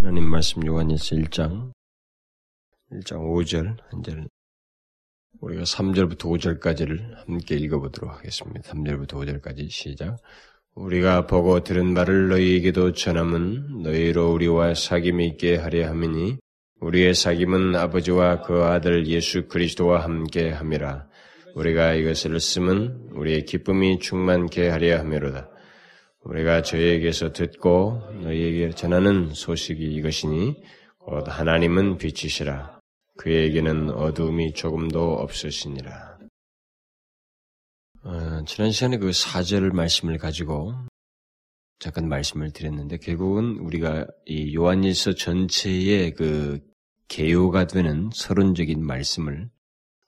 하나님 말씀 요한일서 1장 1장 5절 한 절 우리가 3절부터 5절까지를 함께 읽어보도록 하겠습니다. 3절부터 5절까지 시작. 우리가 보고 들은 말을 너희에게도 전함은 너희로 우리와 사귐이 있게 하려 함이니 우리의 사귐은 아버지와 그 아들 예수 그리스도와 함께 함이라. 우리가 이것을 쓰면 우리의 기쁨이 충만케 하려 함이로다. 우리가 저희에게서 듣고 너희에게 전하는 소식이 이것이니 곧 하나님은 빛이시라. 그에게는 어두움이 조금도 없으시니라. 어, 지난 시간에 그 사절 말씀을 가지고 잠깐 말씀을 드렸는데 결국은 우리가 이 요한일서 전체의 그 개요가 되는 서론적인 말씀을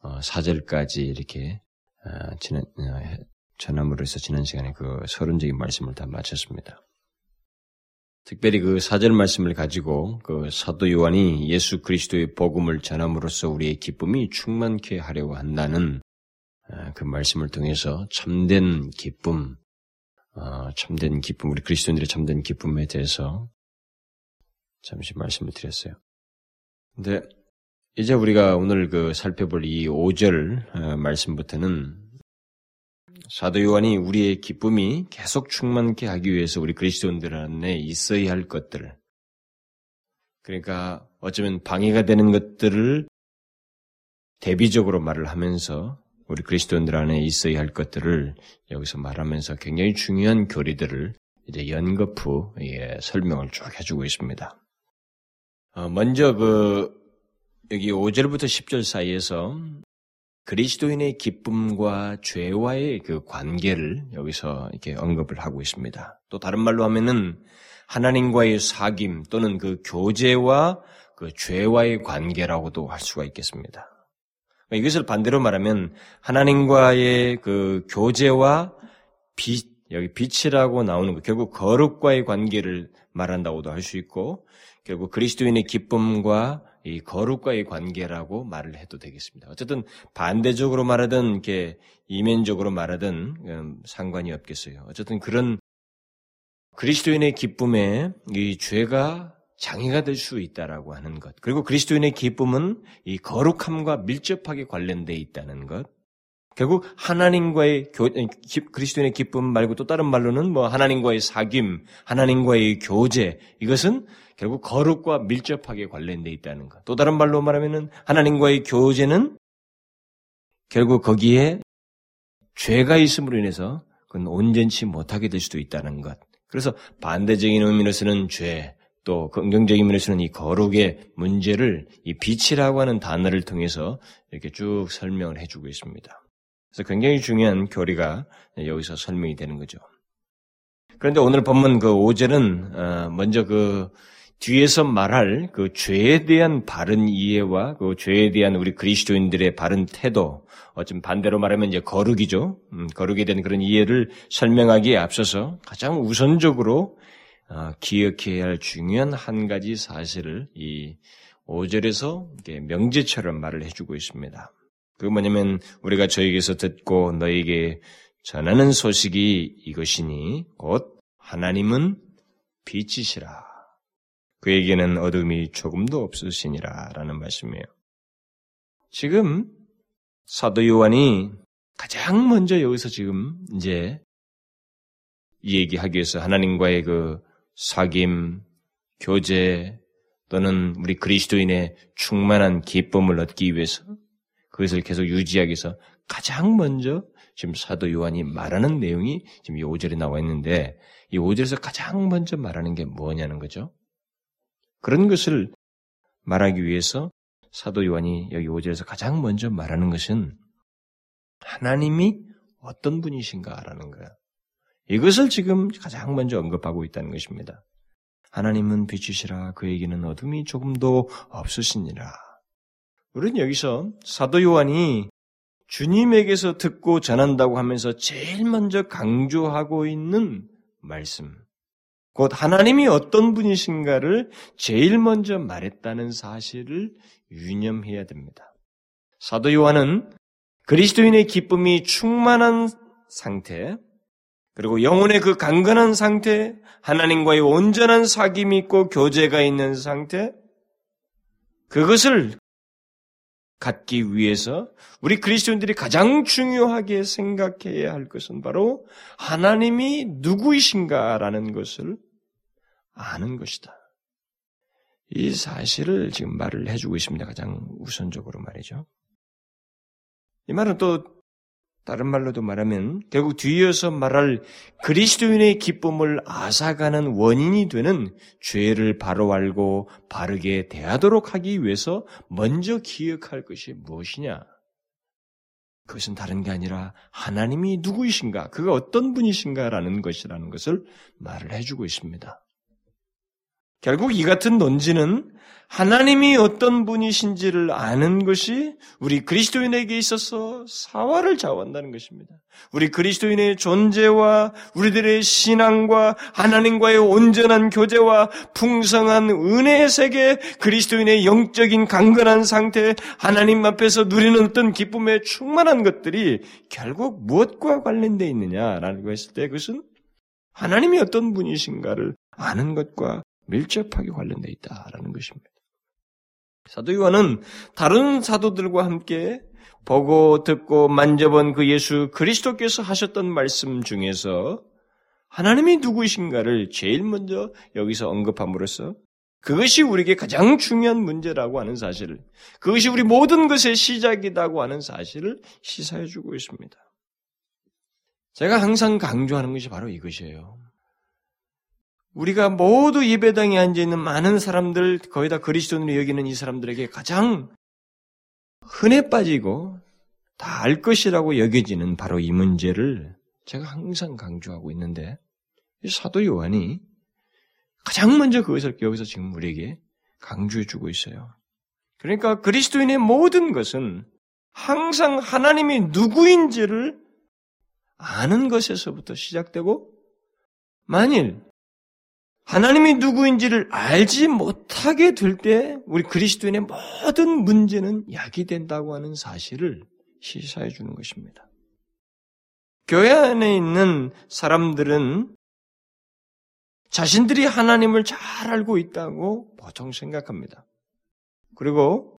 어, 사절까지 이렇게 어, 지난 어, 전함으로 해서 지난 시간에 그 서론적인 말씀을 다 마쳤습니다. 특별히 그 사절 말씀을 가지고 그 사도 요한이 예수 그리스도의 복음을 전함으로써 우리의 기쁨이 충만케 하려고 한다는 아, 그 말씀을 통해서 참된 기쁨, 어, 참된 기쁨, 우리 그리스도인들의 참된 기쁨에 대해서 잠시 말씀을 드렸어요. 근데 이제 우리가 오늘 그 살펴볼 이 5절 어, 말씀부터는 사도 요한이 우리의 기쁨이 계속 충만케 하기 위해서 우리 그리스도인들 안에 있어야 할 것들, 그러니까 어쩌면 방해가 되는 것들을 대비적으로 말을 하면서 우리 그리스도인들 안에 있어야 할 것들을 여기서 말하면서 굉장히 중요한 교리들을 이제 연거푸 예, 설명을 쭉 해주고 있습니다. 어, 먼저 그 여기 5절부터 10절 사이에서 그리스도인의 기쁨과 죄와의 그 관계를 여기서 이렇게 언급을 하고 있습니다. 또 다른 말로 하면은 하나님과의 사귐 또는 그 교제와 그 죄와의 관계라고도 할 수가 있겠습니다. 이것을 반대로 말하면 하나님과의 그 교제와 빛, 여기 빛이라고 나오는 거, 결국 거룩과의 관계를 말한다고도 할 수 있고, 결국 그리스도인의 기쁨과 이 거룩과의 관계라고 말을 해도 되겠습니다. 어쨌든 반대적으로 말하든 이렇게 이면적으로 말하든 음, 상관이 없겠어요. 어쨌든 그런 그리스도인의 기쁨에 이 죄가 장애가 될 수 있다라고 하는 것. 그리고 그리스도인의 기쁨은 이 거룩함과 밀접하게 관련돼 있다는 것. 결국 하나님과의 교, 그리스도인의 기쁨 말고 또 다른 말로는 뭐 하나님과의 사귐, 하나님과의 교제 이것은 결국 거룩과 밀접하게 관련돼 있다는 것. 또 다른 말로 말하면은 하나님과의 교제는 결국 거기에 죄가 있음으로 인해서 그건 온전치 못하게 될 수도 있다는 것. 그래서 반대적인 의미로서는 죄, 또 긍정적인 면에서는 이 거룩의 문제를 이 빛이라고 하는 단어를 통해서 이렇게 쭉 설명을 해주고 있습니다. 그래서 굉장히 중요한 교리가 여기서 설명이 되는 거죠. 그런데 오늘 본문 그 5절은 어, 먼저 그 뒤에서 말할 그 죄에 대한 바른 이해와 그 죄에 대한 우리 그리스도인들의 바른 태도, 어쩜 반대로 말하면 이제 거룩이죠. 음, 거룩에 대한 그런 이해를 설명하기에 앞서서 가장 우선적으로 어, 기억해야 할 중요한 한 가지 사실을 이 5절에서 명제처럼 말을 해주고 있습니다. 그게 뭐냐면 우리가 저에게서 듣고 너에게 전하는 소식이 이것이니 곧 하나님은 빛이시라. 그에게는 어둠이 조금도 없으시니라 라는 말씀이에요. 지금 사도 요한이 가장 먼저 여기서 지금 이제 이 얘기하기 위해서 하나님과의 그 사귐, 교제 또는 우리 그리스도인의 충만한 기쁨을 얻기 위해서 그것을 계속 유지하기 위해서 가장 먼저 지금 사도 요한이 말하는 내용이 지금 이 5절에 나와 있는데 이 5절에서 가장 먼저 말하는 게 뭐냐는 거죠. 그런 것을 말하기 위해서 사도 요한이 여기 5절에서 가장 먼저 말하는 것은 하나님이 어떤 분이신가라는 거야. 이것을 지금 가장 먼저 언급하고 있다는 것입니다. 하나님은 빛이시라 그에게는 어둠이 조금도 없으시니라. 우리는 여기서 사도 요한이 주님에게서 듣고 전한다고 하면서 제일 먼저 강조하고 있는 말씀, 곧 하나님이 어떤 분이신가를 제일 먼저 말했다는 사실을 유념해야 됩니다. 사도 요한은 그리스도인의 기쁨이 충만한 상태, 그리고 영혼의 그 강건한 상태, 하나님과의 온전한 사귐이 있고 교제가 있는 상태, 그것을 갖기 위해서 우리 그리스도인들이 가장 중요하게 생각해야 할 것은 바로 하나님이 누구이신가라는 것을 아는 것이다. 이 사실을 지금 말을 해주고 있습니다. 가장 우선적으로 말이죠. 이 말은 또 다른 말로도 말하면 결국 뒤이어서 말할 그리스도인의 기쁨을 앗아가는 원인이 되는 죄를 바로 알고 바르게 대하도록 하기 위해서 먼저 기억할 것이 무엇이냐? 그것은 다른 게 아니라 하나님이 누구이신가, 그가 어떤 분이신가라는 것이라는 것을 말을 해주고 있습니다. 결국 이 같은 논지는 하나님이 어떤 분이신지를 아는 것이 우리 그리스도인에게 있어서 사활을 좌우한다는 것입니다. 우리 그리스도인의 존재와 우리들의 신앙과 하나님과의 온전한 교제와 풍성한 은혜의 세계, 그리스도인의 영적인 강건한 상태, 하나님 앞에서 누리는 어떤 기쁨에 충만한 것들이 결국 무엇과 관련되어 있느냐라는 것을 때 그것은 하나님이 어떤 분이신가를 아는 것과 밀접하게 관련되어 있다라는 것입니다. 사도 요한은 다른 사도들과 함께 보고 듣고 만져본 그 예수 그리스도께서 하셨던 말씀 중에서 하나님이 누구이신가를 제일 먼저 여기서 언급함으로써 그것이 우리에게 가장 중요한 문제라고 하는 사실을, 그것이 우리 모든 것의 시작이라고 하는 사실을 시사해 주고 있습니다. 제가 항상 강조하는 것이 바로 이것이에요. 우리가 모두 예배당에 앉아 있는 많은 사람들, 거의 다 그리스도인으로 여기는 이 사람들에게 가장 흔해 빠지고 다 알 것이라고 여겨지는 바로 이 문제를 제가 항상 강조하고 있는데, 사도 요한이 가장 먼저 그것을 여기서 지금 우리에게 강조해 주고 있어요. 그러니까 그리스도인의 모든 것은 항상 하나님이 누구인지를 아는 것에서부터 시작되고, 만일 하나님이 누구인지를 알지 못하게 될 때 우리 그리스도인의 모든 문제는 약이 된다고 하는 사실을 시사해 주는 것입니다. 교회 안에 있는 사람들은 자신들이 하나님을 잘 알고 있다고 보통 생각합니다. 그리고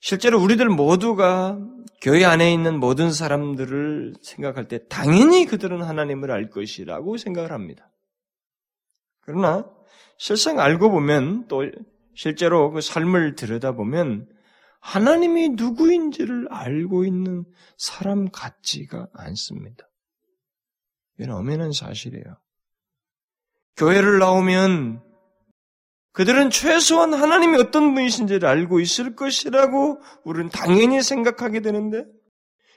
실제로 우리들 모두가 교회 안에 있는 모든 사람들을 생각할 때 당연히 그들은 하나님을 알 것이라고 생각을 합니다. 그러나 실상 알고 보면 또 실제로 그 삶을 들여다보면 하나님이 누구인지를 알고 있는 사람 같지가 않습니다. 이건 엄연한 사실이에요. 교회를 나오면 그들은 최소한 하나님이 어떤 분이신지를 알고 있을 것이라고 우리는 당연히 생각하게 되는데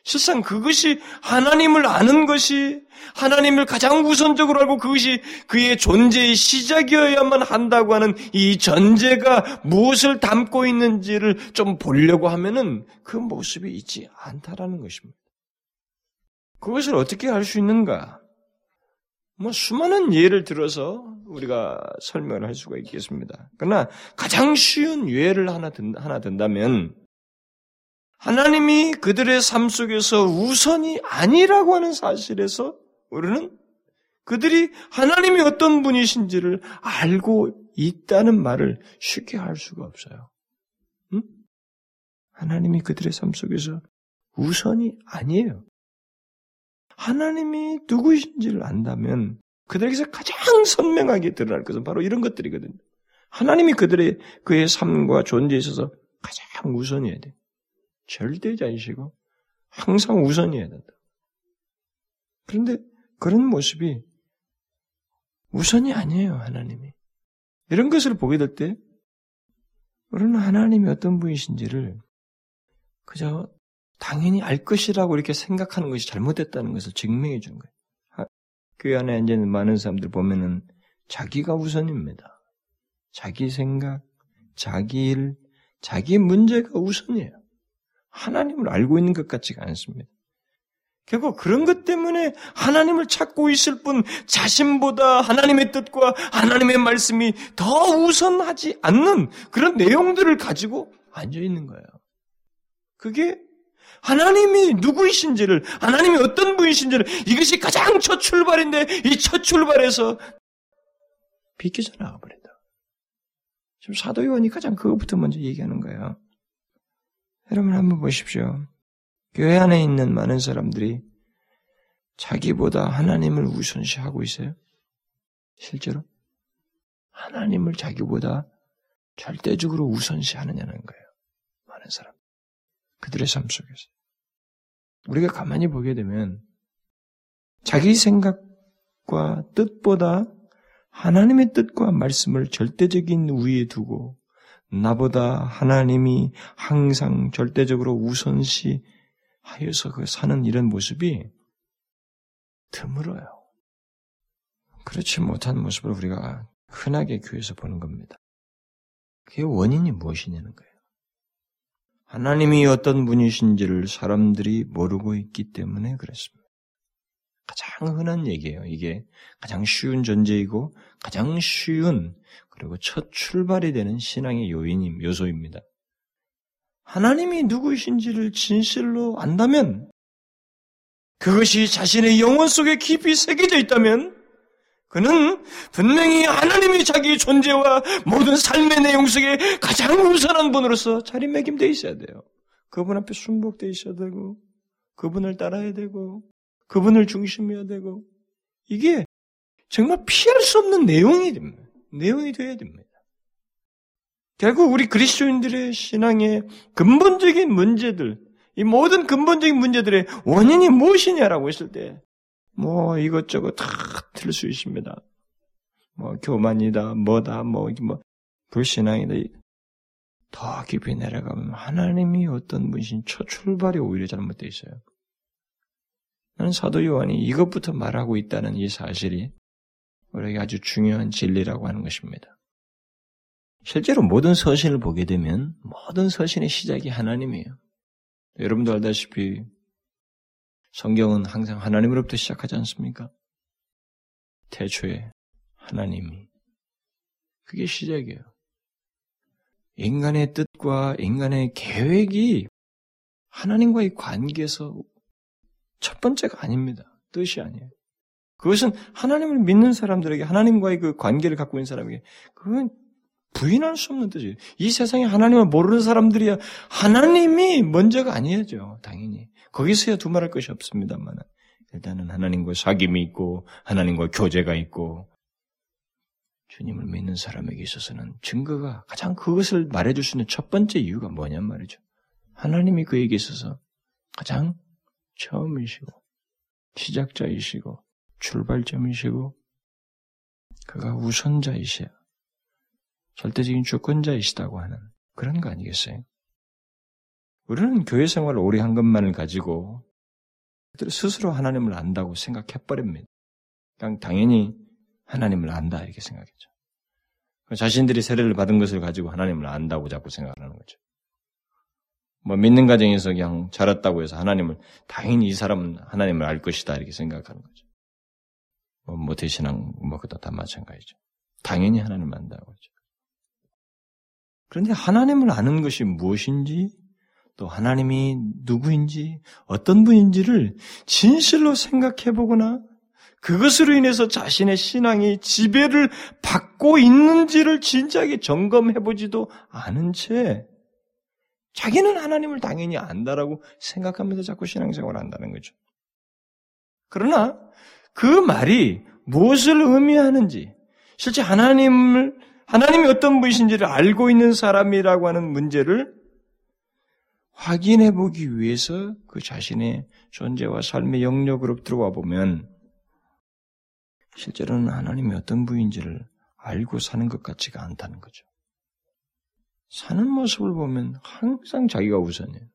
실상 그것이 하나님을 아는 것이 하나님을 가장 우선적으로 알고 그것이 그의 존재의 시작이어야만 한다고 하는 이 전제가 무엇을 담고 있는지를 좀 보려고 하면은 그 모습이 있지 않다라는 것입니다. 그것을 어떻게 할수 있는가? 뭐 수많은 예를 들어서 우리가 설명을 할 수가 있겠습니다. 그러나 가장 쉬운 예를 하나 든, 하나 든다면 하나님이 그들의 삶 속에서 우선이 아니라고 하는 사실에서 우리는 그들이 하나님이 어떤 분이신지를 알고 있다는 말을 쉽게 할 수가 없어요. 응? 하나님이 그들의 삶 속에서 우선이 아니에요. 하나님이 누구이신지를 안다면 그들에게서 가장 선명하게 드러날 것은 바로 이런 것들이거든요. 하나님이 그들의 그의 삶과 존재에 있어서 가장 우선이어야 돼. 절대자이시고 항상 우선이어야 된다. 그런데 그런 모습이 우선이 아니에요, 하나님이. 이런 것을 보게 될 때, 우리는 하나님이 어떤 분이신지를 그저 당연히 알 것이라고 이렇게 생각하는 것이 잘못됐다는 것을 증명해 주는 거예요. 그 안에 앉아있는 많은 사람들 보면은 자기가 우선입니다. 자기 생각, 자기 일, 자기 문제가 우선이에요. 하나님을 알고 있는 것 같지가 않습니다. 결국 그런 것 때문에 하나님을 찾고 있을 뿐 자신보다 하나님의 뜻과 하나님의 말씀이 더 우선하지 않는 그런 내용들을 가지고 앉아 있는 거예요. 그게 하나님이 누구이신지를, 하나님이 어떤 분이신지를 이것이 가장 첫 출발인데 이 첫 출발에서 비켜져 나가버린다. 지금 사도 요한이 가장 그것부터 먼저 얘기하는 거예요. 여러분 한번 보십시오. 교회 안에 있는 많은 사람들이 자기보다 하나님을 우선시하고 있어요. 실제로 하나님을 자기보다 절대적으로 우선시하느냐는 거예요. 많은 사람. 그들의 삶 속에서. 우리가 가만히 보게 되면 자기 생각과 뜻보다 하나님의 뜻과 말씀을 절대적인 우위에 두고 나보다 하나님이 항상 절대적으로 우선시 하여서 그 사는 이런 모습이 드물어요. 그렇지 못한 모습을 우리가 흔하게 교회에서 보는 겁니다. 그게 원인이 무엇이냐는 거예요. 하나님이 어떤 분이신지를 사람들이 모르고 있기 때문에 그렇습니다. 가장 흔한 얘기예요. 이게 가장 쉬운 전제이고 가장 쉬운 그리고 첫 출발이 되는 신앙의 요인임 요소입니다. 하나님이 누구이신지를 진실로 안다면 그것이 자신의 영혼 속에 깊이 새겨져 있다면 그는 분명히 하나님이 자기 존재와 모든 삶의 내용 속에 가장 우선한 분으로서 자리매김되어 있어야 돼요. 그분 앞에 순복되어 있어야 되고 그분을 따라야 되고 그분을 중심해야 되고 이게 정말 피할 수 없는 내용이 됩니다. 내용이 되어야 됩니다. 결국 우리 그리스도인들의 신앙의 근본적인 문제들, 이 모든 근본적인 문제들의 원인이 무엇이냐라고 했을 때, 뭐 이것저것 다 틀 수 있습니다. 뭐 교만이다, 뭐다, 뭐, 뭐 불신앙이다. 더 깊이 내려가면 하나님이 어떤 분이신 첫 출발이 오히려 잘못되어 있어요. 나는 사도 요한이 이것부터 말하고 있다는 이 사실이 우리에게 아주 중요한 진리라고 하는 것입니다. 실제로 모든 서신을 보게 되면 모든 서신의 시작이 하나님이에요. 여러분도 알다시피 성경은 항상 하나님으로부터 시작하지 않습니까? 태초에 하나님이 그게 시작이에요. 인간의 뜻과 인간의 계획이 하나님과의 관계에서 첫 번째가 아닙니다. 뜻이 아니에요. 그것은 하나님을 믿는 사람들에게 하나님과의 그 관계를 갖고 있는 사람에게 그건 부인할 수 없는 뜻이에요. 이 세상에 하나님을 모르는 사람들이야 하나님이 먼저가 아니죠. 당연히. 거기서야 두말할 것이 없습니다만 일단은 하나님과 사귐이 있고 하나님과 교제가 있고 주님을 믿는 사람에게 있어서는 증거가 가장 그것을 말해줄 수 있는 첫 번째 이유가 뭐냔 말이죠. 하나님이 그에게 있어서 가장 처음이시고 시작자이시고 출발점이시고 그가 우선자이시야. 절대적인 주권자이시다고 하는 그런 거 아니겠어요? 우리는 교회 생활을 오래 한 것만을 가지고 스스로 하나님을 안다고 생각해버립니다. 그냥 당연히 하나님을 안다 이렇게 생각했죠. 자신들이 세례를 받은 것을 가지고 하나님을 안다고 자꾸 생각하는 거죠. 뭐 믿는 과정에서 그냥 자랐다고 해서 하나님을 당연히 이 사람은 하나님을 알 것이다 이렇게 생각하는 거죠. 뭐 모태신앙 뭐 그다 다 마찬가지죠. 당연히 하나님을 안다고 하죠. 그런데 하나님을 아는 것이 무엇인지 또 하나님이 누구인지 어떤 분인지를 진실로 생각해 보거나 그것으로 인해서 자신의 신앙이 지배를 받고 있는지를 진지하게 점검해 보지도 않은 채 자기는 하나님을 당연히 안다라고 생각하면서 자꾸 신앙생활을 한다는 거죠. 그러나 그 말이 무엇을 의미하는지, 실제 하나님을, 하나님이 어떤 분이신지를 알고 있는 사람이라고 하는 문제를 확인해 보기 위해서 그 자신의 존재와 삶의 영역으로 들어와 보면 실제로는 하나님이 어떤 분인지를 알고 사는 것 같지가 않다는 거죠. 사는 모습을 보면 항상 자기가 우선이에요.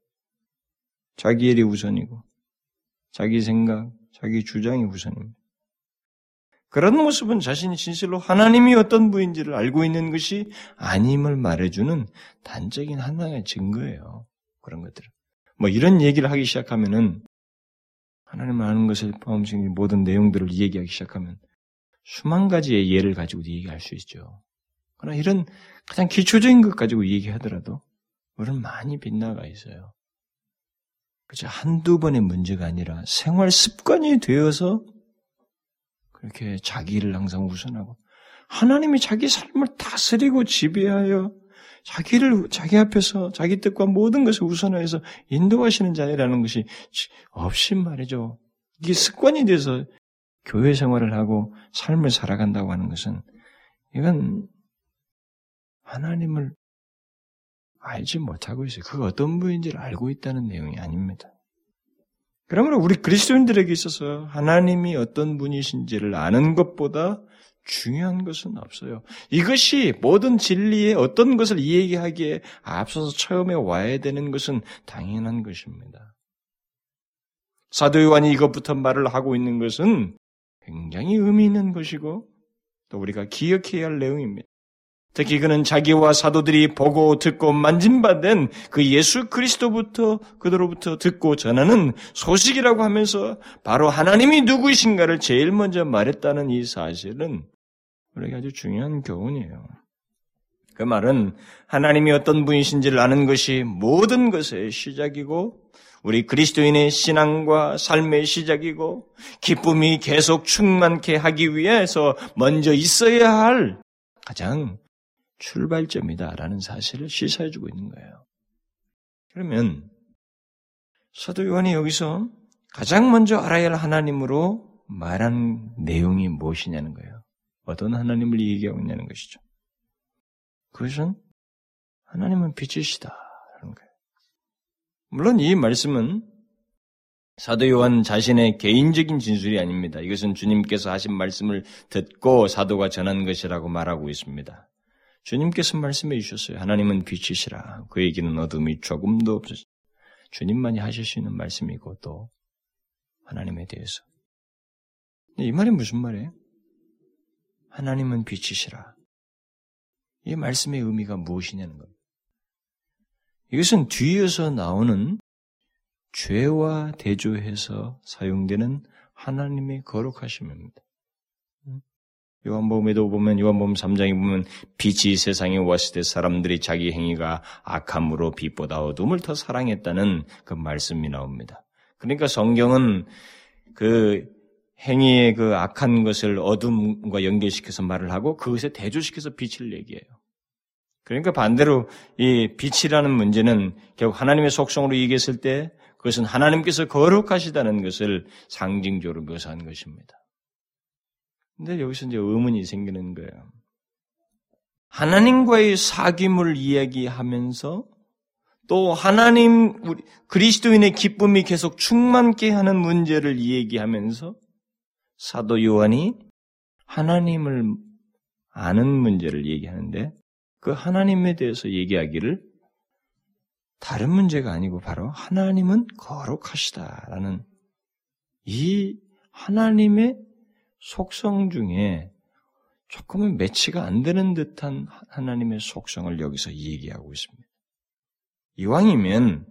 자기 일이 우선이고, 자기 생각, 자기 주장이 우선입니다. 그런 모습은 자신이 진실로 하나님이 어떤 분인지를 알고 있는 것이 아님을 말해주는 단적인 하나의 증거예요. 그런 것들을. 뭐 이런 얘기를 하기 시작하면은 하나님을 아는 것을 포함시킨 모든 내용들을 얘기하기 시작하면 수만 가지의 예를 가지고 얘기할 수 있죠. 그러나 이런 가장 기초적인 것 가지고 얘기하더라도 우리는 많이 빗나가 있어요. 그저 한두 번의 문제가 아니라 생활 습관이 되어서 그렇게 자기를 항상 우선하고 하나님이 자기 삶을 다스리고 지배하여 자기를 자기 앞에서 자기 뜻과 모든 것을 우선하여서 인도하시는 자라는 것이 없이 말이죠. 이게 습관이 돼서 교회 생활을 하고 삶을 살아간다고 하는 것은 이건 하나님을 알지 못하고 있어요. 그가 어떤 분인지를 알고 있다는 내용이 아닙니다. 그러므로 우리 그리스도인들에게 있어서 하나님이 어떤 분이신지를 아는 것보다 중요한 것은 없어요. 이것이 모든 진리의 어떤 것을 이야기하기에 앞서서 처음에 와야 되는 것은 당연한 것입니다. 사도 요한이 이것부터 말을 하고 있는 것은 굉장히 의미 있는 것이고 또 우리가 기억해야 할 내용입니다. 특히 그는 자기와 사도들이 보고 듣고 만진받은 그 예수 그리스도부터 그들로부터 듣고 전하는 소식이라고 하면서 바로 하나님이 누구이신가를 제일 먼저 말했다는 이 사실은 우리에게 아주 중요한 교훈이에요. 그 말은 하나님이 어떤 분이신지를 아는 것이 모든 것의 시작이고 우리 그리스도인의 신앙과 삶의 시작이고 기쁨이 계속 충만케 하기 위해서 먼저 있어야 할 가장 출발점이다라는 사실을 시사해주고 있는 거예요. 그러면 사도 요한이 여기서 가장 먼저 알아야 할 하나님으로 말한 내용이 무엇이냐는 거예요. 어떤 하나님을 얘기하고 있냐는 것이죠. 그것은 하나님은 빛이시다라는 거예요. 물론 이 말씀은 사도 요한 자신의 개인적인 진술이 아닙니다. 이것은 주님께서 하신 말씀을 듣고 사도가 전한 것이라고 말하고 있습니다. 주님께서 말씀해 주셨어요. 하나님은 빛이시라. 그에게는 어둠이 조금도 없으시. 주님만이 하실 수 있는 말씀이고 또 하나님에 대해서. 이 말이 무슨 말이에요? 하나님은 빛이시라. 이 말씀의 의미가 무엇이냐는 겁니다. 이것은 뒤에서 나오는 죄와 대조해서 사용되는 하나님의 거룩하심입니다. 요한복음에도 보면 요한복음 3장에 보면 빛이 세상에 왔을 때 사람들이 자기 행위가 악함으로 빛보다 어둠을 더 사랑했다는 그 말씀이 나옵니다. 그러니까 성경은 그 행위의 그 악한 것을 어둠과 연결시켜서 말을 하고 그것에 대조시켜서 빛을 얘기해요. 그러니까 반대로 이 빛이라는 문제는 결국 하나님의 속성으로 얘기했을 때 그것은 하나님께서 거룩하시다는 것을 상징적으로 묘사한 것입니다. 근데 여기서 이제 의문이 생기는 거예요. 하나님과의 사귐을 이야기하면서 또 하나님 우리 그리스도인의 기쁨이 계속 충만케 하는 문제를 이야기하면서 사도 요한이 하나님을 아는 문제를 얘기하는데 그 하나님에 대해서 얘기하기를 다른 문제가 아니고 바로 하나님은 거룩하시다라는 이 하나님의 속성 중에 조금은 매치가 안 되는 듯한 하나님의 속성을 여기서 얘기하고 있습니다. 이왕이면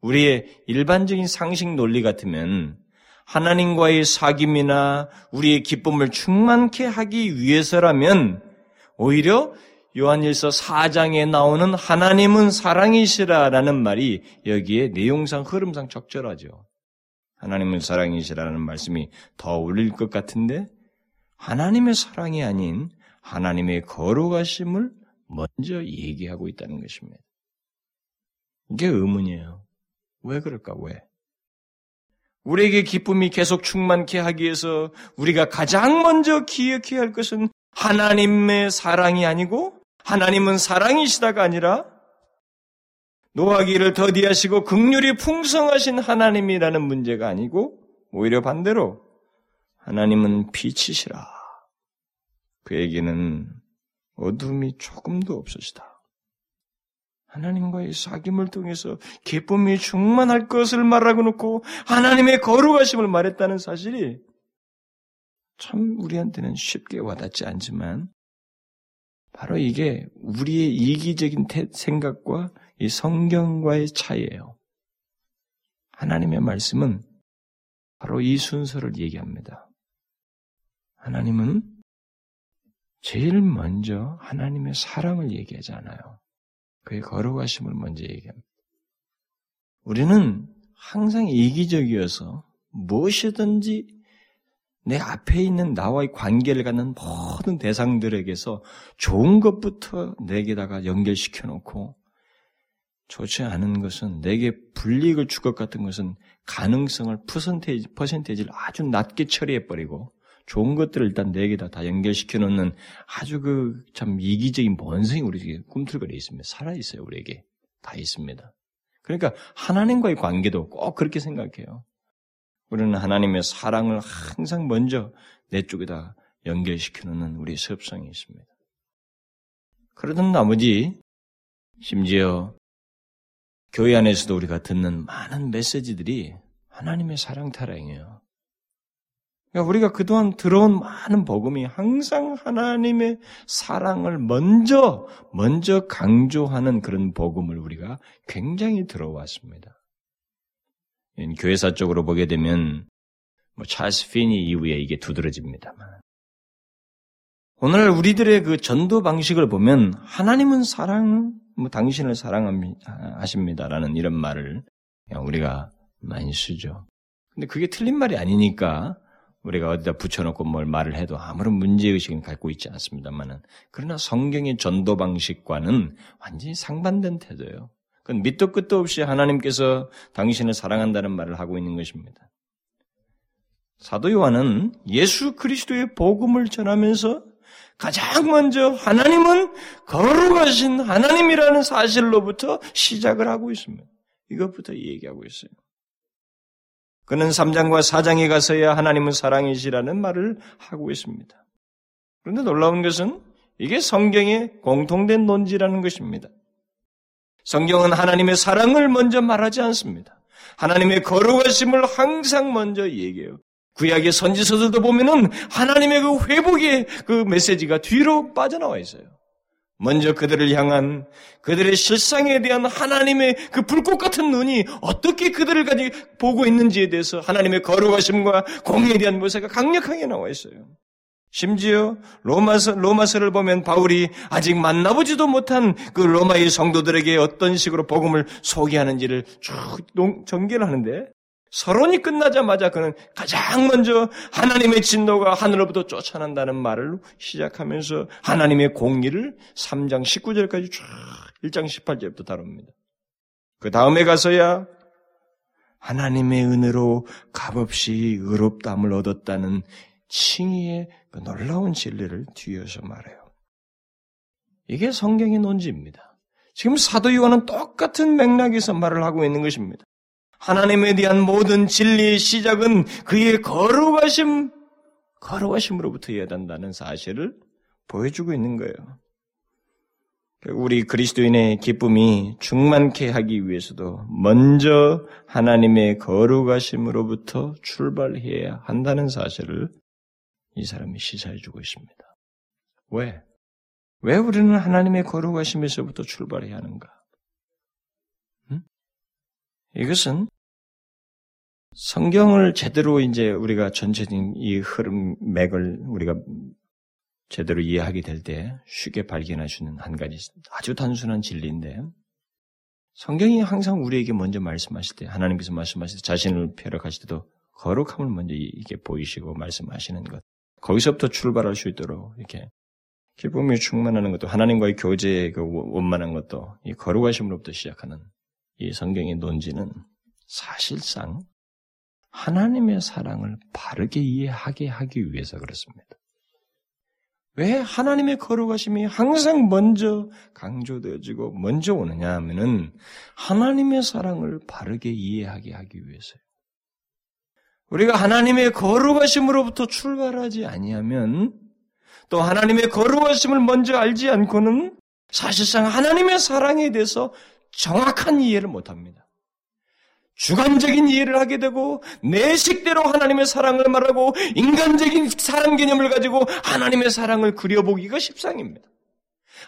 우리의 일반적인 상식 논리 같으면 하나님과의 사귐이나 우리의 기쁨을 충만케 하기 위해서라면 오히려 요한일서 4장에 나오는 하나님은 사랑이시라라는 말이 여기에 내용상 흐름상 적절하죠. 하나님은 사랑이시라는 말씀이 더 어울릴 것 같은데 하나님의 사랑이 아닌 하나님의 거룩하심을 먼저 얘기하고 있다는 것입니다. 이게 의문이에요. 왜 그럴까? 왜? 우리에게 기쁨이 계속 충만케 하기 위해서 우리가 가장 먼저 기억해야 할 것은 하나님의 사랑이 아니고 하나님은 사랑이시다가 아니라 노하기를 더디하시고 극률이 풍성하신 하나님이라는 문제가 아니고 오히려 반대로 하나님은 빛이시라. 그에게는 어둠이 조금도 없으시다. 하나님과의 사귐을 통해서 기쁨이 충만할 것을 말하고 놓고 하나님의 거룩하심을 말했다는 사실이 참 우리한테는 쉽게 와닿지 않지만 바로 이게 우리의 이기적인 생각과 이 성경과의 차이예요. 하나님의 말씀은 바로 이 순서를 얘기합니다. 하나님은 제일 먼저 하나님의 사랑을 얘기하지 않아요. 그의 거룩하심을 먼저 얘기합니다. 우리는 항상 이기적이어서 무엇이든지 내 앞에 있는 나와의 관계를 갖는 모든 대상들에게서 좋은 것부터 내게다가 연결시켜 놓고 좋지 않은 것은 내게 불이익을 줄 것 같은 것은 가능성을 퍼센테이지, 퍼센테이지를 아주 낮게 처리해버리고 좋은 것들을 일단 내게 다 다 연결시켜 놓는 아주 그 참 이기적인 본성이 우리에게 꿈틀거려 있습니다. 살아있어요, 우리에게. 다 있습니다. 그러니까 하나님과의 관계도 꼭 그렇게 생각해요. 우리는 하나님의 사랑을 항상 먼저 내 쪽에다 연결시켜 놓는 우리 습성이 있습니다. 그러던 나머지 심지어 교회 안에서도 우리가 듣는 많은 메시지들이 하나님의 사랑 타령이에요. 그러니까 우리가 그동안 들어온 많은 복음이 항상 하나님의 사랑을 먼저, 먼저 강조하는 그런 복음을 우리가 굉장히 들어왔습니다. 교회사 쪽으로 보게 되면, 뭐, 찰스 피니 이후에 이게 두드러집니다만. 오늘 우리들의 그 전도 방식을 보면, 하나님은 사랑, 뭐, 당신을 사랑하십니다라는 이런 말을 우리가 많이 쓰죠. 근데 그게 틀린 말이 아니니까, 우리가 어디다 붙여놓고 뭘 말을 해도 아무런 문제의식은 갖고 있지 않습니다만은 그러나 성경의 전도 방식과는 완전히 상반된 태도예요. 그건 밑도 끝도 없이 하나님께서 당신을 사랑한다는 말을 하고 있는 것입니다. 사도 요한은 예수 그리스도의 복음을 전하면서 가장 먼저 하나님은 거룩하신 하나님이라는 사실로부터 시작을 하고 있습니다. 이것부터 얘기하고 있어요. 그는 3장과 4장에 가서야 하나님은 사랑이시라는 말을 하고 있습니다. 그런데 놀라운 것은 이게 성경의 공통된 논지라는 것입니다. 성경은 하나님의 사랑을 먼저 말하지 않습니다. 하나님의 거룩하심을 항상 먼저 얘기해요. 구약의 선지서들도 보면은 하나님의 그 회복의 그 메시지가 뒤로 빠져나와 있어요. 먼저 그들을 향한 그들의 실상에 대한 하나님의 그 불꽃 같은 눈이 어떻게 그들을 가지 보고 있는지에 대해서 하나님의 거룩하심과 공에 대한 모세가 강력하게 나와 있어요. 심지어 로마서, 로마서를 보면 바울이 아직 만나보지도 못한 그 로마의 성도들에게 어떤 식으로 복음을 소개하는지를 쭉 전개를 하는데 서론이 끝나자마자 그는 가장 먼저 하나님의 진노가 하늘로부터 쫓아난다는 말을 시작하면서 하나님의 공의를 3장 19절까지 쭉 1장 18절부터 다룹니다. 그 다음에 가서야 하나님의 은혜로 값없이 의롭담을 얻었다는 칭의의 그 놀라운 진리를 뒤에서 말해요. 이게 성경의 논지입니다. 지금 사도 요한은 똑같은 맥락에서 말을 하고 있는 것입니다. 하나님에 대한 모든 진리의 시작은 그의 거룩하심, 거룩하심으로부터여야 된다는 사실을 보여주고 있는 거예요. 우리 그리스도인의 기쁨이 충만케 하기 위해서도 먼저 하나님의 거룩하심으로부터 출발해야 한다는 사실을 이 사람이 시사해 주고 있습니다. 왜? 왜 우리는 하나님의 거룩하심에서부터 출발해야 하는가? 응? 이것은 성경을 제대로 이제 우리가 전체적인 이 흐름 맥을 우리가 제대로 이해하게 될 때 쉽게 있는 한 가지 아주 단순한 진리인데 성경이 항상 우리에게 먼저 말씀하실 때 하나님께서 말씀하실 때 자신을 표력하실 때도 거룩함을 먼저 이게 보이시고 말씀하시는 것 거기서부터 출발할 수 있도록 이렇게 기쁨이 충만하는 것도 하나님과의 교제의 그 원만한 것도 이 거룩하심으로부터 시작하는 이 성경의 논지는 사실상 하나님의 사랑을 바르게 이해하게 하기 위해서 그렇습니다. 왜 하나님의 거룩하심이 항상 먼저 강조되어지고 먼저 오느냐 하면은 하나님의 사랑을 바르게 이해하게 하기 위해서요. 우리가 하나님의 거룩하심으로부터 출발하지 아니하면 또 하나님의 거룩하심을 먼저 알지 않고는 사실상 하나님의 사랑에 대해서 정확한 이해를 못 합니다. 주관적인 이해를 하게 되고 내 식대로 하나님의 사랑을 말하고 인간적인 사랑 개념을 가지고 하나님의 사랑을 그려보기가 십상입니다.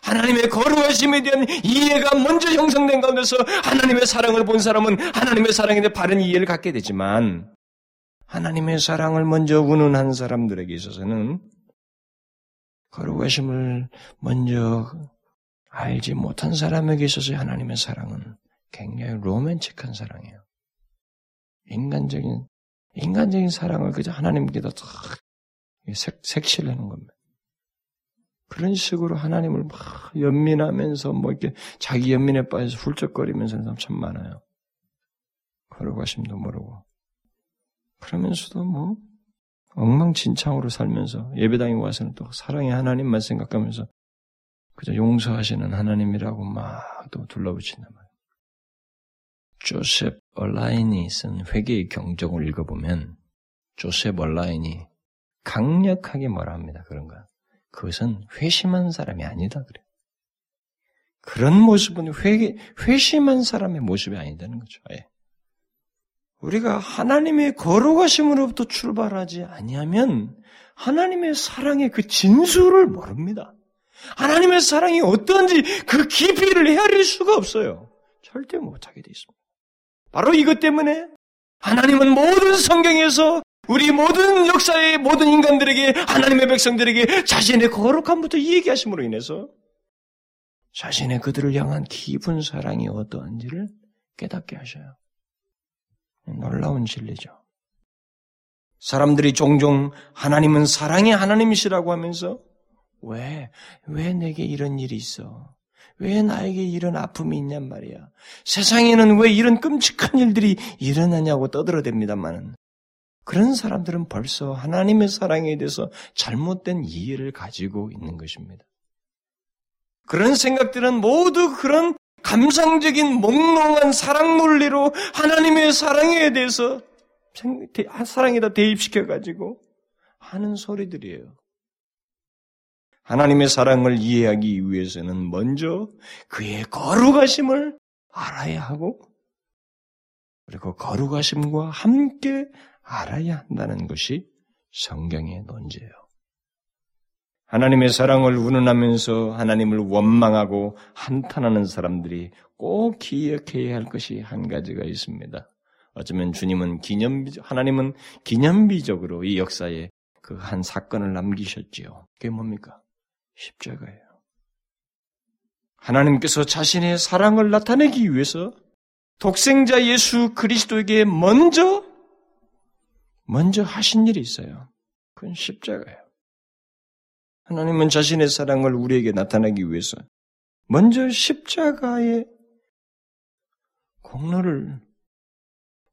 하나님의 거룩하심에 대한 이해가 먼저 형성된 가운데서 하나님의 사랑을 본 사람은 하나님의 사랑에 대해 바른 이해를 갖게 되지만 하나님의 사랑을 먼저 운운한 사람들에게 있어서는 거룩하심을 먼저 알지 못한 사람에게 있어서 하나님의 사랑은 굉장히 로맨틱한 사랑이에요. 인간적인 인간적인 사랑을 그저 하나님께다 색, 색칠하는 겁니다. 그런 식으로 하나님을 막 연민하면서 뭐 이렇게 자기 연민에 빠져서 훌쩍거리면서 사람 참 많아요. 걸어가심도 모르고. 그러면서도 뭐 엉망진창으로 살면서 예배당에 와서는 또 사랑의 하나님만 생각하면서 그저 용서하시는 하나님이라고 막 또 둘러붙인단 말이에요. 조셉 얼라인이 쓴 회개의 경종을 읽어보면 조셉 얼라인이 강력하게 뭐라 합니다. 그런가. 그것은 회심한 사람이 아니다. 그래. 그런 모습은 회개, 회심한 사람의 모습이 아니다는 거죠. 예. 우리가 하나님의 거룩하심으로부터 출발하지 아니하면 하나님의 사랑의 그 진수를 모릅니다. 하나님의 사랑이 어떤지 그 깊이를 헤아릴 수가 없어요. 절대 못하게 되어 있습니다. 바로 이것 때문에 하나님은 모든 성경에서 우리 모든 역사의 모든 인간들에게 하나님의 백성들에게 자신의 거룩함부터 얘기하심으로 인해서 자신의 그들을 향한 깊은 사랑이 어떠한지를 깨닫게 하셔요. 놀라운 진리죠. 사람들이 종종 하나님은 사랑의 하나님이시라고 하면서 왜, 왜 내게 이런 일이 있어? 왜 나에게 이런 아픔이 있냔 말이야. 세상에는 왜 이런 끔찍한 일들이 일어나냐고 떠들어댑니다만은 그런 사람들은 벌써 하나님의 사랑에 대해서 잘못된 이해를 가지고 있는 것입니다. 그런 생각들은 모두 그런 감상적인 몽롱한 사랑 논리로 하나님의 사랑에 대해서 사랑에다 대입시켜 가지고 하는 소리들이에요. 하나님의 사랑을 이해하기 위해서는 먼저 그의 거룩하심을 알아야 하고 그리고 거룩하심과 함께 알아야 한다는 것이 성경의 논지예요. 하나님의 사랑을 운운하면서 하나님을 원망하고 한탄하는 사람들이 꼭 기억해야 할 것이 한 가지가 있습니다. 어쩌면 주님은 기념비, 하나님은 기념비적으로 이 역사에 그 한 사건을 남기셨지요. 그게 뭡니까? 십자가예요. 하나님께서 자신의 사랑을 나타내기 위해서 독생자 예수 그리스도에게 먼저 먼저 하신 일이 있어요. 그건 십자가예요. 하나님은 자신의 사랑을 우리에게 나타내기 위해서 먼저 십자가의 공로를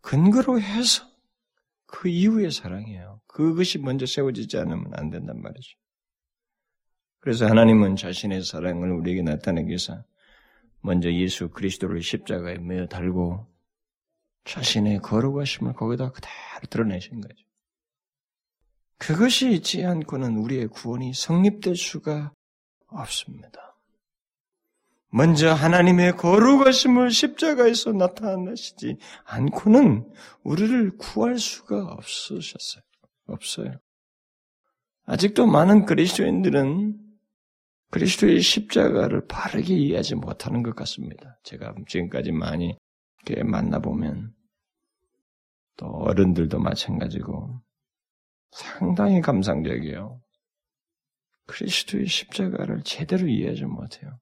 근거로 해서 그 이후의 사랑이에요. 그것이 먼저 세워지지 않으면 안 된단 말이죠. 그래서 하나님은 자신의 사랑을 우리에게 나타내기 위해서 먼저 예수 그리스도를 십자가에 매어 달고 자신의 거룩하심을 거기다 그대로 드러내신 거죠. 그것이 있지 않고는 우리의 구원이 성립될 수가 없습니다. 먼저 하나님의 거룩하심을 십자가에서 나타나시지 않고는 우리를 구할 수가 없으셨어요. 없어요. 아직도 많은 그리스도인들은 그리스도의 십자가를 바르게 이해하지 못하는 것 같습니다. 제가 지금까지 많이 만나보면 또 어른들도 마찬가지고 상당히 감상적이에요. 그리스도의 십자가를 제대로 이해하지 못해요.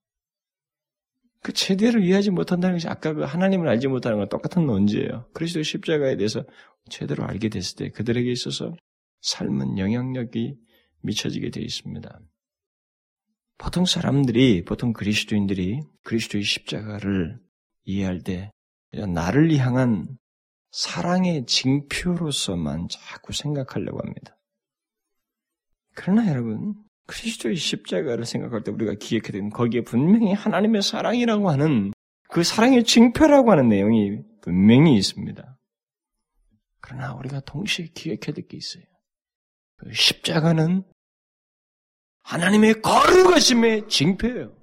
그 제대로 이해하지 못한다는 것이 아까 그 하나님을 알지 못하는 건 똑같은 논지예요. 그리스도의 십자가에 대해서 제대로 알게 됐을 때 그들에게 있어서 삶은 영향력이 미쳐지게 되어 있습니다. 보통 사람들이, 보통 그리스도인들이 그리스도의 십자가를 이해할 때 나를 향한 사랑의 징표로서만 자꾸 생각하려고 합니다. 그러나 여러분, 그리스도의 십자가를 생각할 때 우리가 기억해야 되는 거기에 분명히 하나님의 사랑이라고 하는 그 사랑의 징표라고 하는 내용이 분명히 있습니다. 그러나 우리가 동시에 기억해야 될 게 있어요. 그 십자가는 하나님의 거룩하심의 징표예요.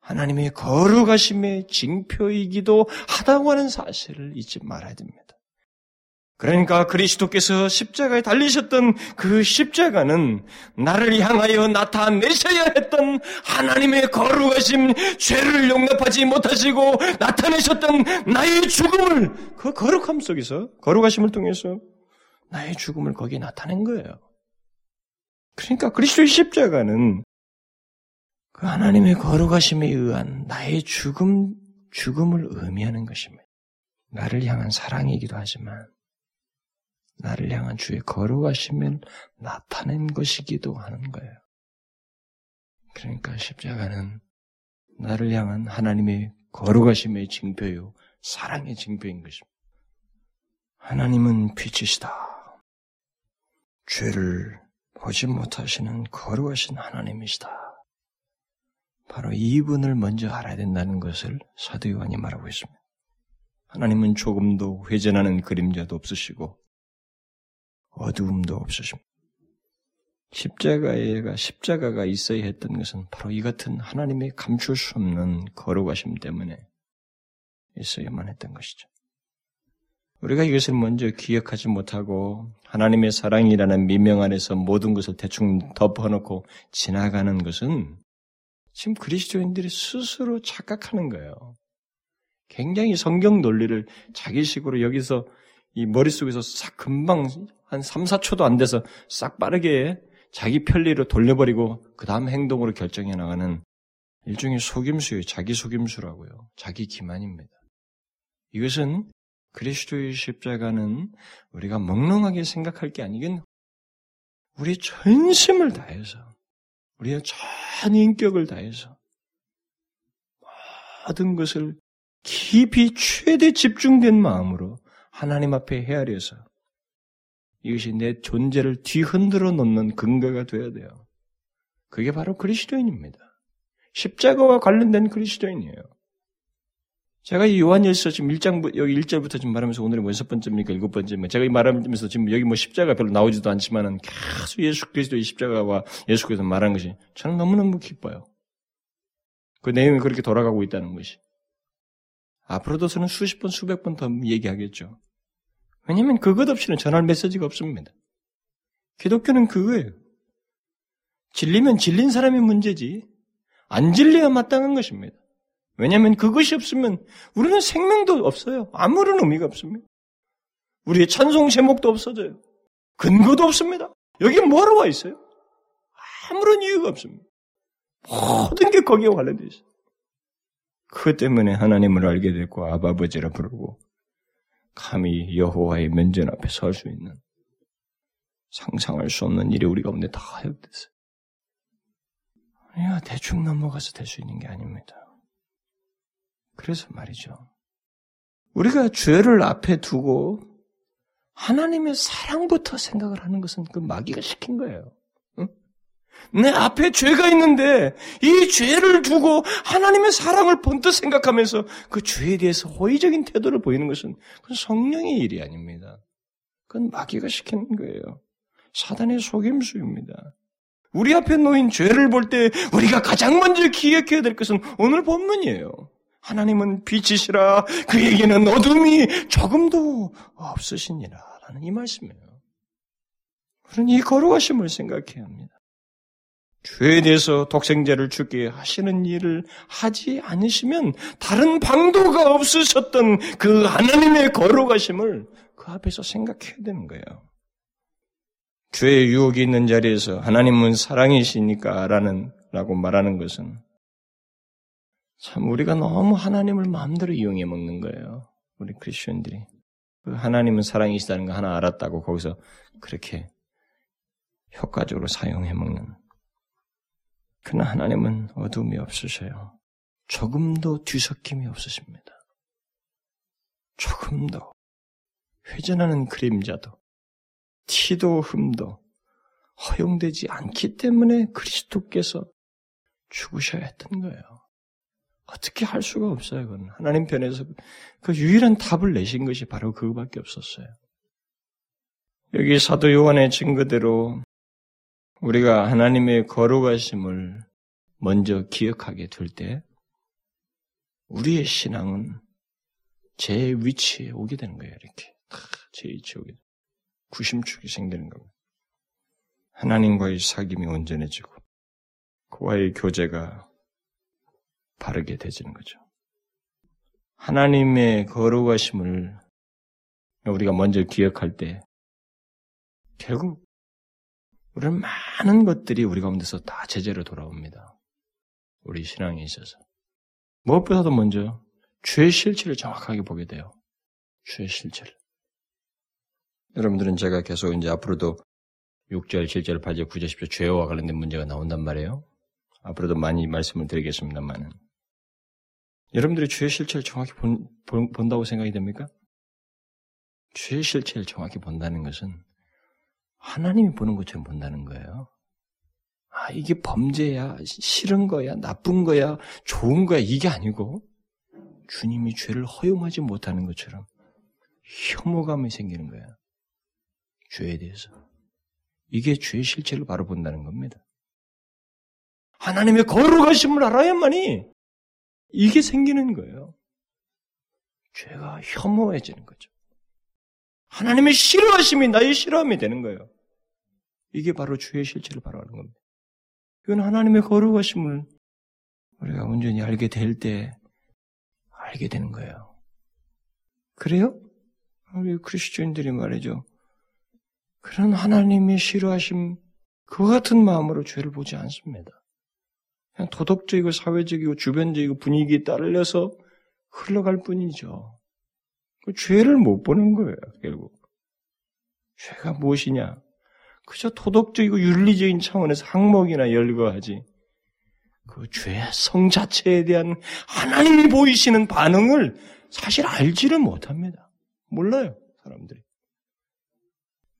하나님의 거룩하심의 징표이기도 하다고 하는 사실을 잊지 말아야 됩니다. 그러니까 그리스도께서 십자가에 달리셨던 그 십자가는 나를 향하여 나타내셔야 했던 하나님의 거룩하심, 죄를 용납하지 못하시고 나타내셨던 나의 죽음을 그 거룩함 속에서 거룩하심을 통해서 나의 죽음을 거기에 나타낸 거예요. 그러니까 그리스도의 십자가는 그 하나님의 거룩하심에 의한 나의 죽음, 죽음을 의미하는 것입니다. 나를 향한 사랑이기도 하지만 나를 향한 주의 거룩하심을 나타낸 것이기도 하는 거예요. 그러니까 십자가는 나를 향한 하나님의 거룩하심의 징표요, 사랑의 징표인 것입니다. 하나님은 빛이시다. 죄를 보지 못하시는 거룩하신 하나님이시다. 바로 이분을 먼저 알아야 된다는 것을 사도 요한이 말하고 있습니다. 하나님은 조금도 회전하는 그림자도 없으시고 어두움도 없으십니다. 십자가가 십자가가 있어야 했던 것은 바로 이 같은 하나님의 감출 수 없는 거룩하심 때문에 있어야만 했던 것이죠. 우리가 이것을 먼저 기억하지 못하고 하나님의 사랑이라는 미명 안에서 모든 것을 대충 덮어놓고 지나가는 것은 지금 그리스도인들이 스스로 착각하는 거예요. 굉장히 성경 논리를 자기식으로 여기서 이 머릿속에서 싹 금방 한 3, 4초도 안 돼서 싹 빠르게 자기 편리로 돌려버리고 그 다음 행동으로 결정해 나가는 일종의 속임수예요. 자기 속임수라고요. 자기 기만입니다. 이것은 그리스도의 십자가는 우리가 멍롱하게 생각할 게 아니긴 우리의 전심을 다해서 우리의 전 인격을 다해서 모든 것을 깊이 최대 집중된 마음으로 하나님 앞에 헤아려서 이것이 내 존재를 뒤흔들어 놓는 근거가 되어야 돼요. 그게 바로 그리스도인입니다. 십자가와 관련된 그리스도인이에요. 제가 이 요한일서 지금 1장, 여기 1절부터 지금 말하면서 오늘의 뭐 여섯 번째입니까? 일곱 번째입니까? 제가 이 말하면서 지금 여기 뭐 십자가 별로 나오지도 않지만은 계속 예수 그리스도의 십자가와 예수 그리스도 말하는 것이 저는 너무너무 기뻐요. 그 내용이 그렇게 돌아가고 있다는 것이. 앞으로도 저는 수십 번, 수백 번 더 얘기하겠죠. 왜냐하면 그것 없이는 전할 메시지가 없습니다. 기독교는 그거예요. 진리면 질린 사람의 문제지, 안 진리야 마땅한 것입니다. 왜냐하면 그것이 없으면 우리는 생명도 없어요. 아무런 의미가 없습니다. 우리의 찬송 제목도 없어져요. 근거도 없습니다. 여기 뭐하러 와 있어요? 아무런 이유가 없습니다. 모든 게 거기에 관련되어 있어요. 그 때문에 하나님을 알게 됐고 아바버지라 부르고 감히 여호와의 면전 앞에 설 수 있는 상상할 수 없는 일이 우리 가운데 다 하역됐어요. 우리가 대충 넘어가서 될 수 있는 게 아닙니다. 그래서 말이죠. 우리가 죄를 앞에 두고 하나님의 사랑부터 생각을 하는 것은 그 마귀가 시킨 거예요. 응? 내 앞에 죄가 있는데 이 죄를 두고 하나님의 사랑을 번뜩 생각하면서 그 죄에 대해서 호의적인 태도를 보이는 것은 그건 성령의 일이 아닙니다. 그건 마귀가 시키는 거예요. 사단의 속임수입니다. 우리 앞에 놓인 죄를 볼 때 우리가 가장 먼저 기억해야 될 것은 오늘 본문이에요. 하나님은 빛이시라 그에게는 어둠이 조금도 없으시니라 라는 이 말씀이에요. 우리는 이 거룩하심을 생각해야 합니다. 죄에 대해서 독생자를 죽게 하시는 일을 하지 않으시면 다른 방도가 없으셨던 그 하나님의 거룩하심을 그 앞에서 생각해야 되는 거예요. 죄의 유혹이 있는 자리에서 하나님은 사랑이시니까 라는 라고 말하는 것은 참 우리가 너무 하나님을 마음대로 이용해 먹는 거예요. 우리 크리스천들이. 그 하나님은 사랑이시다는 거 하나 알았다고 거기서 그렇게 효과적으로 사용해 먹는. 그러나 하나님은 어둠이 없으셔요. 조금도 뒤섞임이 없으십니다. 조금도 회전하는 그림자도 티도 흠도 허용되지 않기 때문에 그리스도께서 죽으셔야 했던 거예요. 어떻게 할 수가 없어요, 그건. 하나님 편에서 그 유일한 답을 내신 것이 바로 그거밖에 없었어요. 여기 사도 요한의 증거대로 우리가 하나님의 거룩하심을 먼저 기억하게 될 때, 우리의 신앙은 제 위치에 오게 되는 거예요, 이렇게. 제 위치에 오게. 구심축이 생기는 겁니다. 하나님과의 사귐이 온전해지고, 그와의 교제가 바르게 되지는 거죠. 하나님의 거룩하심을 우리가 먼저 기억할 때 결국 우리는 많은 것들이 우리 가운데서 다 제재로 돌아옵니다. 우리 신앙에 있어서. 무엇보다도 먼저 죄의 실체를 정확하게 보게 돼요. 주의 실체를. 여러분들은 제가 계속 이제 앞으로도 6절, 7절, 8절, 9절, 10절 죄와 관련된 문제가 나온단 말이에요. 앞으로도 많이 말씀을 드리겠습니다만은. 여러분들이 죄의 실체를 정확히 본, 본, 다고 생각이 됩니까? 죄의 실체를 정확히 본다는 것은 하나님이 보는 것처럼 본다는 거예요. 아, 이게 범죄야, 싫은 거야, 나쁜 거야, 좋은 거야, 이게 아니고, 주님이 죄를 허용하지 못하는 것처럼 혐오감이 생기는 거야. 죄에 대해서. 이게 죄의 실체를 바로 본다는 겁니다. 하나님의 거룩하심을 알아야만이 이게 생기는 거예요. 죄가 혐오해지는 거죠. 하나님의 싫어하심이 나의 싫어함이 되는 거예요. 이게 바로 주의 실체를 바로 하는 겁니다. 이건 하나님의 거룩하심을 우리가 온전히 알게 될 때 알게 되는 거예요. 그래요? 우리 크리스천들이 말이죠. 그런 하나님의 싫어하심, 그와 같은 마음으로 죄를 보지 않습니다. 그냥 도덕적이고 사회적이고 주변적이고 분위기에 따라서 흘러갈 뿐이죠. 그 죄를 못 보는 거예요, 결국. 죄가 무엇이냐? 그저 도덕적이고 윤리적인 차원에서 항목이나 열거하지. 그 죄의 성 자체에 대한 하나님이 보이시는 반응을 사실 알지를 못합니다. 몰라요, 사람들이.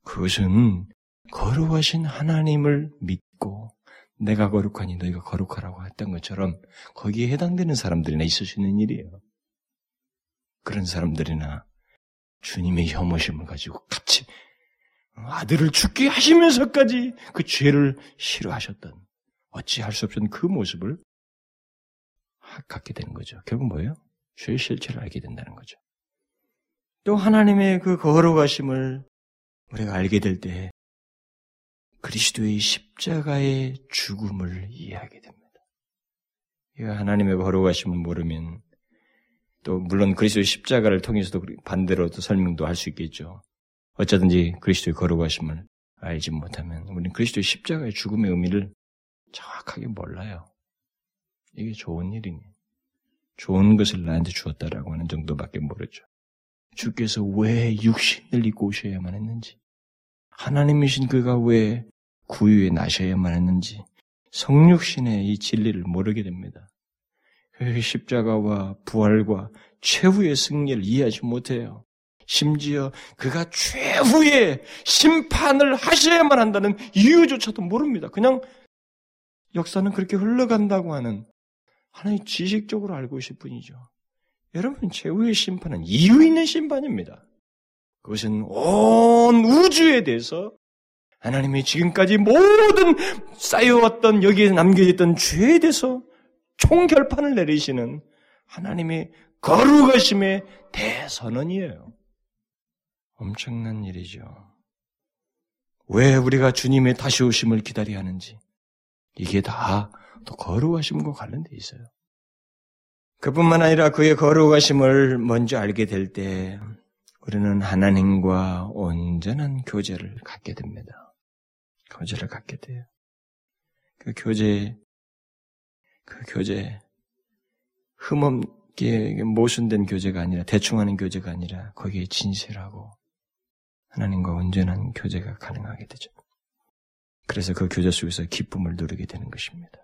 그것은 거룩하신 하나님을 믿고 내가 거룩하니 너희가 거룩하라고 했던 것처럼 거기에 해당되는 사람들이나 있을 수 있는 일이에요. 그런 사람들이나 주님의 혐오심을 가지고 같이 아들을 죽게 하시면서까지 그 죄를 싫어하셨던 어찌할 수 없던 그 모습을 갖게 되는 거죠. 결국 뭐예요? 죄의 실체를 알게 된다는 거죠. 또 하나님의 그 거룩하심을 우리가 알게 될 때 그리스도의 십자가의 죽음을 이해하게 됩니다. 하나님의 거룩하심을 모르면 또 물론 그리스도의 십자가를 통해서도 반대로도 설명도 할 수 있겠죠. 어쩌든지 그리스도의 거룩하심을 알지 못하면 우리는 그리스도의 십자가의 죽음의 의미를 정확하게 몰라요. 이게 좋은 일이니. 좋은 것을 나한테 주었다라고 하는 정도밖에 모르죠. 주께서 왜 육신을 입고 오셔야만 했는지, 하나님이신 그가 왜 구유에 나셔야만 했는지, 성육신의 이 진리를 모르게 됩니다. 그 십자가와 부활과 최후의 승리를 이해하지 못해요. 심지어 그가 최후의 심판을 하셔야만 한다는 이유조차도 모릅니다. 그냥 역사는 그렇게 흘러간다고 하는 하나의 지식적으로 알고 있을 뿐이죠. 여러분, 최후의 심판은 이유 있는 심판입니다. 그것은 온 우주에 대해서 하나님이 지금까지 모든 쌓여왔던 여기에 남겨졌던 죄에 대해서 총결판을 내리시는 하나님의 거룩하심의 대선언이에요. 엄청난 일이죠. 왜 우리가 주님의 다시 오심을 기다려야 하는지 이게 다 또 거룩하심과 관련돼 있어요. 그뿐만 아니라 그의 거룩하심을 먼저 알게 될 때 우리는 하나님과 온전한 교제를 갖게 됩니다. 교제를 갖게 돼요. 그 교제, 그 교제, 흠없게 모순된 교제가 아니라 대충 하는 교제가 아니라 거기에 진실하고 하나님과 온전한 교제가 가능하게 되죠. 그래서 그 교제 속에서 기쁨을 누리게 되는 것입니다.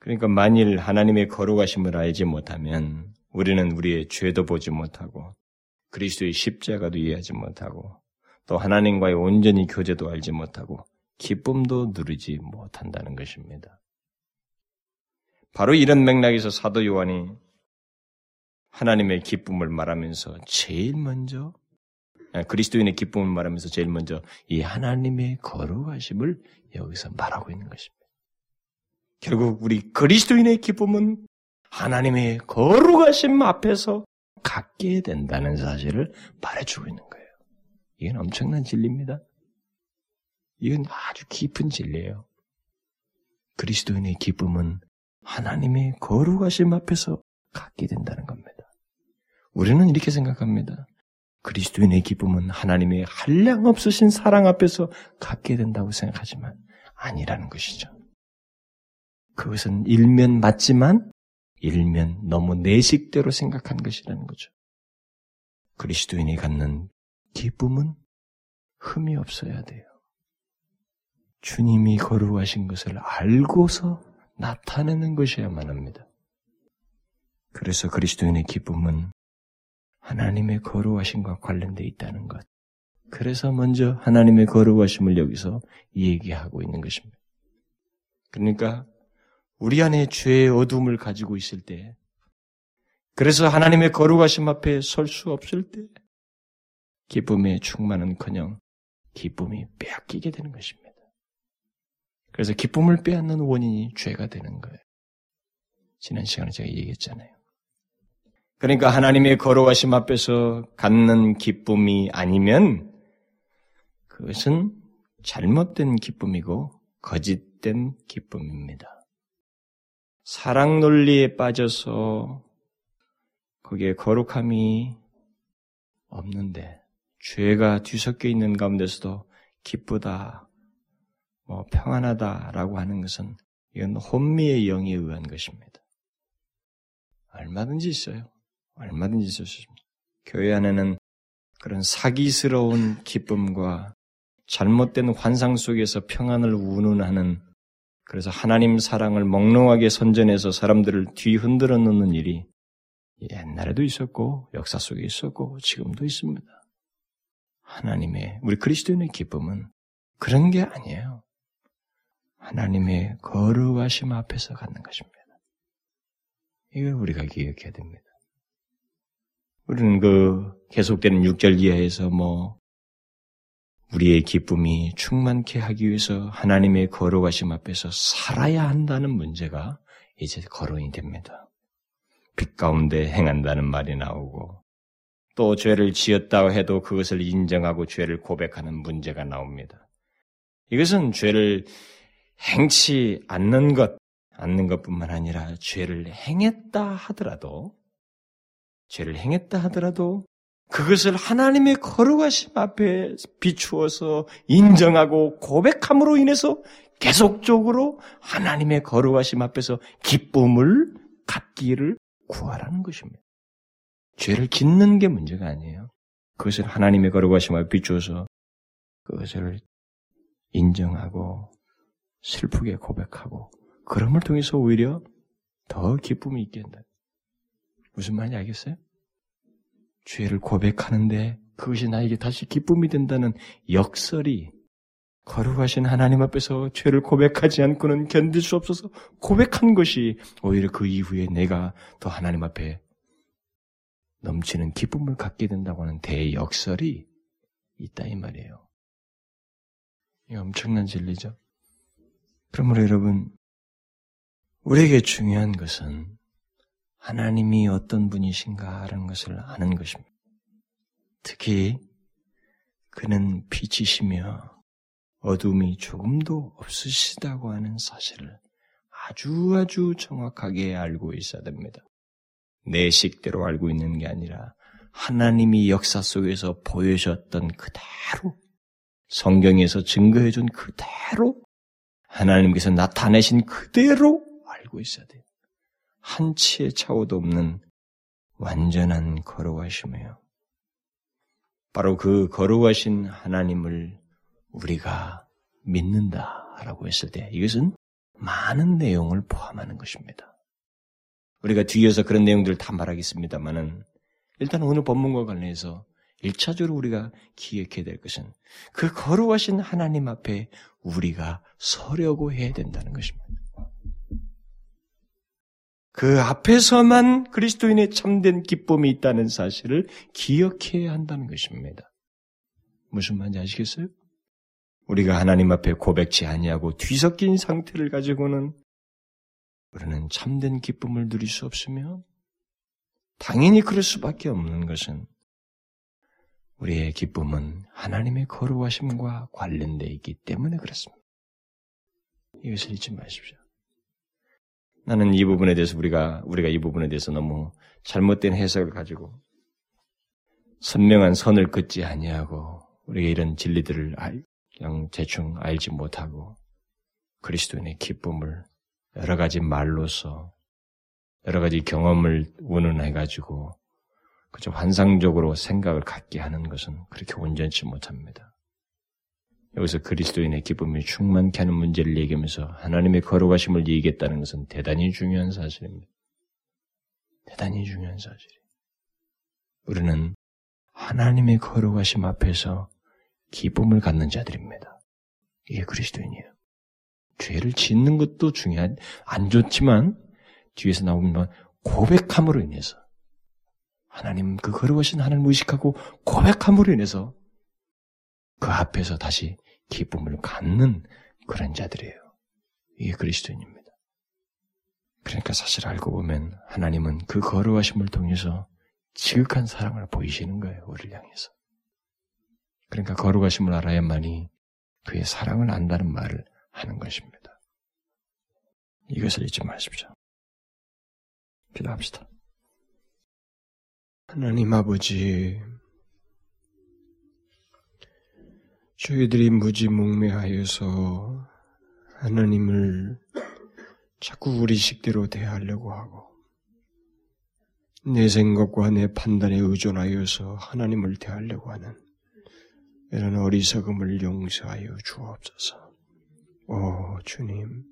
그러니까 만일 하나님의 거룩하심을 알지 못하면 우리는 우리의 죄도 보지 못하고 그리스도의 십자가도 이해하지 못하고 또 하나님과의 온전히 교제도 알지 못하고 기쁨도 누리지 못한다는 것입니다. 바로 이런 맥락에서 사도 요한이 하나님의 기쁨을 말하면서 제일 먼저 아, 그리스도인의 기쁨을 말하면서 제일 먼저 이 하나님의 거룩하심을 여기서 말하고 있는 것입니다. 결국 우리 그리스도인의 기쁨은 하나님의 거룩하심 앞에서 갖게 된다는 사실을 말해주고 있는 거예요. 이건 엄청난 진리입니다. 이건 아주 깊은 진리예요. 그리스도인의 기쁨은 하나님의 거룩하심 앞에서 갖게 된다는 겁니다. 우리는 이렇게 생각합니다. 그리스도인의 기쁨은 하나님의 한량 없으신 사랑 앞에서 갖게 된다고 생각하지만 아니라는 것이죠. 그것은 일면 맞지만 일면 너무 내식대로 생각한 것이라는 거죠. 그리스도인이 갖는 기쁨은 흠이 없어야 돼요. 주님이 거룩하신 것을 알고서 나타내는 것이야만 합니다. 그래서 그리스도인의 기쁨은 하나님의 거룩하심과 관련되어 있다는 것. 그래서 먼저 하나님의 거룩하심을 여기서 얘기하고 있는 것입니다. 그러니까 우리 안에 죄의 어둠을 가지고 있을 때, 그래서 하나님의 거룩하심 앞에 설 수 없을 때, 기쁨에 충만은 커녕 기쁨이 빼앗기게 되는 것입니다. 그래서 기쁨을 빼앗는 원인이 죄가 되는 거예요. 지난 시간에 제가 얘기했잖아요. 그러니까 하나님의 거룩하심 앞에서 갖는 기쁨이 아니면 그것은 잘못된 기쁨이고 거짓된 기쁨입니다. 사랑 논리에 빠져서 거기에 거룩함이 없는데 죄가 뒤섞여 있는 가운데서도 기쁘다, 뭐 평안하다라고 하는 것은 이건 혼미의 영에 의한 것입니다. 얼마든지 있어요. 얼마든지 있을 수 있습니다. 교회 안에는 그런 사기스러운 기쁨과 잘못된 환상 속에서 평안을 운운하는 그래서 하나님 사랑을 멍롱하게 선전해서 사람들을 뒤흔들어 놓는 일이 옛날에도 있었고 역사 속에 있었고 지금도 있습니다. 하나님의 우리 그리스도인의 기쁨은 그런 게 아니에요. 하나님의 거룩하심 앞에서 갖는 것입니다. 이걸 우리가 기억해야 됩니다. 우리는 그 계속되는 6절 이하에서 뭐 우리의 기쁨이 충만케 하기 위해서 하나님의 거룩하심 앞에서 살아야 한다는 문제가 이제 거론이 됩니다. 빛 가운데 행한다는 말이 나오고 또 죄를 지었다고 해도 그것을 인정하고 죄를 고백하는 문제가 나옵니다. 이것은 죄를 행치 않는 것, 않는 것뿐만 아니라 죄를 행했다 하더라도, 죄를 행했다 하더라도 그것을 하나님의 거룩하심 앞에 비추어서 인정하고 고백함으로 인해서 계속적으로 하나님의 거룩하심 앞에서 기쁨을 갖기를 구하라는 것입니다. 죄를 짓는 게 문제가 아니에요. 그것을 하나님의 거룩하심 앞에 비추어서 그것을 인정하고 슬프게 고백하고 그럼을 통해서 오히려 더 기쁨이 있게 한다. 무슨 말인지 알겠어요? 죄를 고백하는데 그것이 나에게 다시 기쁨이 된다는 역설이 거룩하신 하나님 앞에서 죄를 고백하지 않고는 견딜 수 없어서 고백한 것이 오히려 그 이후에 내가 더 하나님 앞에 넘치는 기쁨을 갖게 된다고 하는 대역설이 있다 이 말이에요. 이 엄청난 진리죠. 그러므로 여러분, 우리에게 중요한 것은 하나님이 어떤 분이신가라는 것을 아는 것입니다. 특히 그는 빛이시며 어둠이 조금도 없으시다고 하는 사실을 아주 아주 정확하게 알고 있어야 됩니다. 내 식대로 알고 있는 게 아니라 하나님이 역사 속에서 보여줬던 그대로 성경에서 증거해준 그대로 하나님께서 나타내신 그대로 알고 있어야 돼요. 한치의 차오도 없는 완전한 거룩하심이에요. 바로 그 거룩하신 하나님을 우리가 믿는다라고 했을 때 이것은 많은 내용을 포함하는 것입니다. 우리가 뒤에서 그런 내용들을 다 말하겠습니다만은 일단 오늘 본문과 관련해서 1차적으로 우리가 기억해야 될 것은 그 거룩하신 하나님 앞에 우리가 서려고 해야 된다는 것입니다. 그 앞에서만 그리스도인의 참된 기쁨이 있다는 사실을 기억해야 한다는 것입니다. 무슨 말인지 아시겠어요? 우리가 하나님 앞에 고백치 아니하고 뒤섞인 상태를 가지고는 우리는 참된 기쁨을 누릴 수 없으며 당연히 그럴 수밖에 없는 것은 우리의 기쁨은 하나님의 거룩하심과 관련되어 있기 때문에 그렇습니다. 이것을 잊지 마십시오. 나는 이 부분에 대해서 우리가 우리가 이 부분에 대해서 너무 잘못된 해석을 가지고 선명한 선을 긋지 아니하고 우리가 이런 진리들을 알, 그냥 대충 알지 못하고 그리스도인의 기쁨을 여러 가지 말로서 여러 가지 경험을 운운해 가지고 그저 환상적으로 생각을 갖게 하는 것은 그렇게 온전치 못합니다. 여기서 그리스도인의 기쁨이 충만케 하는 문제를 얘기하면서 하나님의 거룩하심을 얘기했다는 것은 대단히 중요한 사실입니다. 대단히 중요한 사실이에요. 우리는 하나님의 거룩하심 앞에서 기쁨을 갖는 자들입니다. 이게 그리스도인이에요. 죄를 짓는 것도 중요한, 안 좋지만, 뒤에서 나오면 고백함으로 인해서, 하나님, 그 거룩하신 하나님 의식하고 고백함으로 인해서, 그 앞에서 다시 기쁨을 갖는 그런 자들이에요. 이게 그리스도인입니다. 그러니까 사실 알고 보면 하나님은 그 거룩하심을 통해서 지극한 사랑을 보이시는 거예요, 우리를 향해서. 그러니까 거룩하심을 알아야만이 그의 사랑을 안다는 말을 하는 것입니다. 이것을 잊지 마십시오. 기도합시다. 하나님 아버지, 저희들이 무지몽매하여서 하나님을 자꾸 우리 식대로 대하려고 하고, 내 생각과 내 판단에 의존하여서 하나님을 대하려고 하는 이런 어리석음을 용서하여 주옵소서. 오, 주님.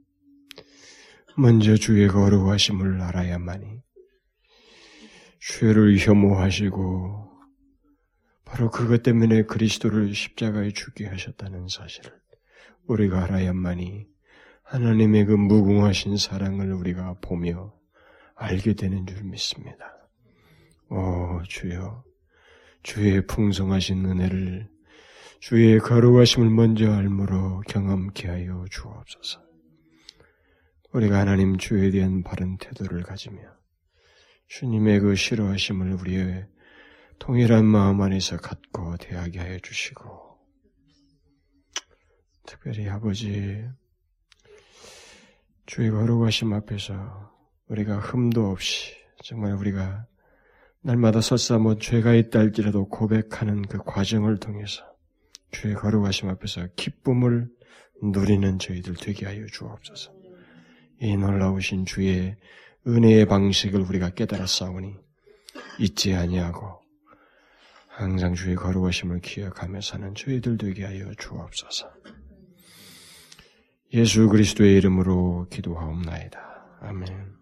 먼저 주의 거룩하심을 알아야만이 죄를 혐오하시고 바로 그것 때문에 그리스도를 십자가에 죽게 하셨다는 사실을 우리가 알아야만이 하나님의 그 무궁하신 사랑을 우리가 보며 알게 되는 줄 믿습니다. 오 주여 주의 풍성하신 은혜를 주의 거룩하심을 먼저 알므로 경험케 하여 주옵소서. 우리가 하나님 주에 대한 바른 태도를 가지며 주님의 그 싫어하심을 우리의 통일한 마음 안에서 갖고 대하게 하여 주시고 특별히 아버지 주의 거룩하심 앞에서 우리가 흠도 없이 정말 우리가 날마다 설사 뭐 죄가 있다 할지라도 고백하는 그 과정을 통해서 주의 거룩하심 앞에서 기쁨을 누리는 저희들 되게 하여 주옵소서. 이 놀라우신 주의 은혜의 방식을 우리가 깨달아 싸우니 잊지 아니하고 항상 주의 거룩하심을 기억하며 사는 저희들 되게 하여 주옵소서. 예수 그리스도의 이름으로 기도하옵나이다. 아멘.